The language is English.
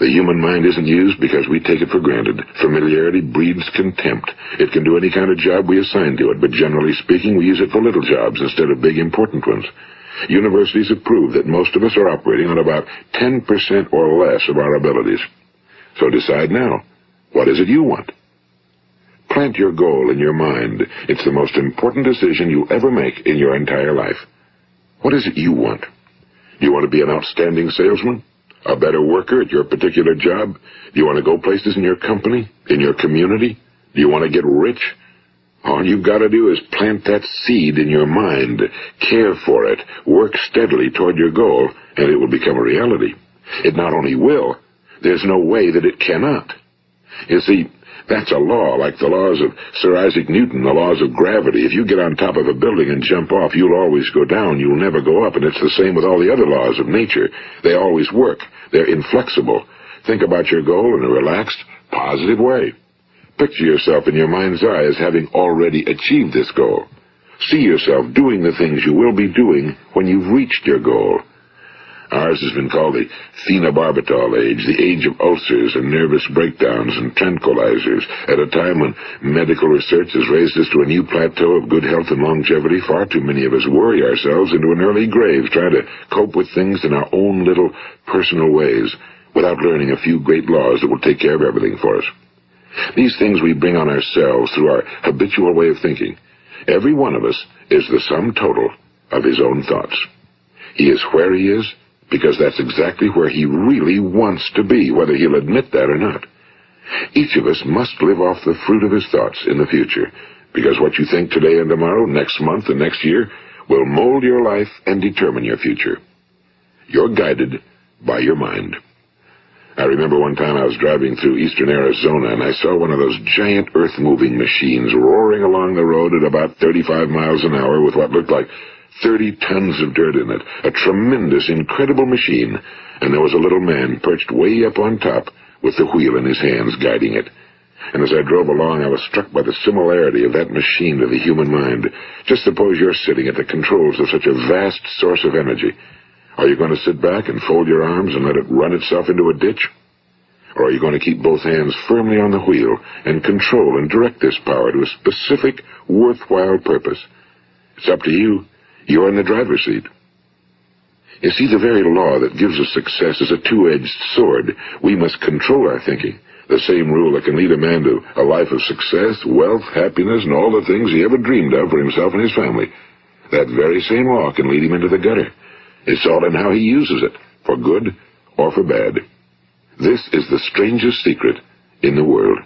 The human mind isn't used because we take it for granted. Familiarity breeds contempt. It can do any kind of job we assign to it, but generally speaking, we use it for little jobs instead of big important ones. Universities have proved that most of us are operating on about 10% or less of our abilities. So decide now. What is it you want? Plant your goal in your mind. It's the most important decision you'll ever make in your entire life. What is it you want? Do you want to be an outstanding salesman? A better worker at your particular job? Do you want to go places in your company? In your community? Do you want to get rich? All you've got to do is plant that seed in your mind, care for it, work steadily toward your goal, and it will become a reality. It not only will, there's no way that it cannot. You see, that's a law, like the laws of Sir Isaac Newton, the laws of gravity. If you get on top of a building and jump off, you'll always go down. You'll never go up. And it's the same with all the other laws of nature. They always work. They're inflexible. Think about your goal in a relaxed, positive way. Picture yourself in your mind's eye as having already achieved this goal. See yourself doing the things you will be doing when you've reached your goal. Ours has been called the phenobarbital age, the age of ulcers and nervous breakdowns and tranquilizers, at a time when medical research has raised us to a new plateau of good health and longevity. Far too many of us worry ourselves into an early grave trying to cope with things in our own little personal ways without learning a few great laws that will take care of everything for us. These things we bring on ourselves through our habitual way of thinking. Every one of us is the sum total of his own thoughts. He is where he is because that's exactly where he really wants to be, whether he'll admit that or not. Each of us must live off the fruit of his thoughts in the future, because what you think today and tomorrow, next month and next year, will mold your life and determine your future. You're guided by your mind. I remember one time I was driving through eastern Arizona and I saw one of those giant earth-moving machines roaring along the road at about 35 miles an hour with what looked like 30 tons of dirt in it. A tremendous, incredible machine. And there was a little man perched way up on top with the wheel in his hands guiding it. And as I drove along, I was struck by the similarity of that machine to the human mind. Just suppose you're sitting at the controls of such a vast source of energy. Are you going to sit back and fold your arms and let it run itself into a ditch? Or are you going to keep both hands firmly on the wheel and control and direct this power to a specific, worthwhile purpose? It's up to you. You're in the driver's seat. You see, the very law that gives us success is a two-edged sword. We must control our thinking. The same rule that can lead a man to a life of success, wealth, happiness, and all the things he ever dreamed of for himself and his family. That very same law can lead him into the gutter. It's all in how he uses it, for good or for bad. This is the strangest secret in the world.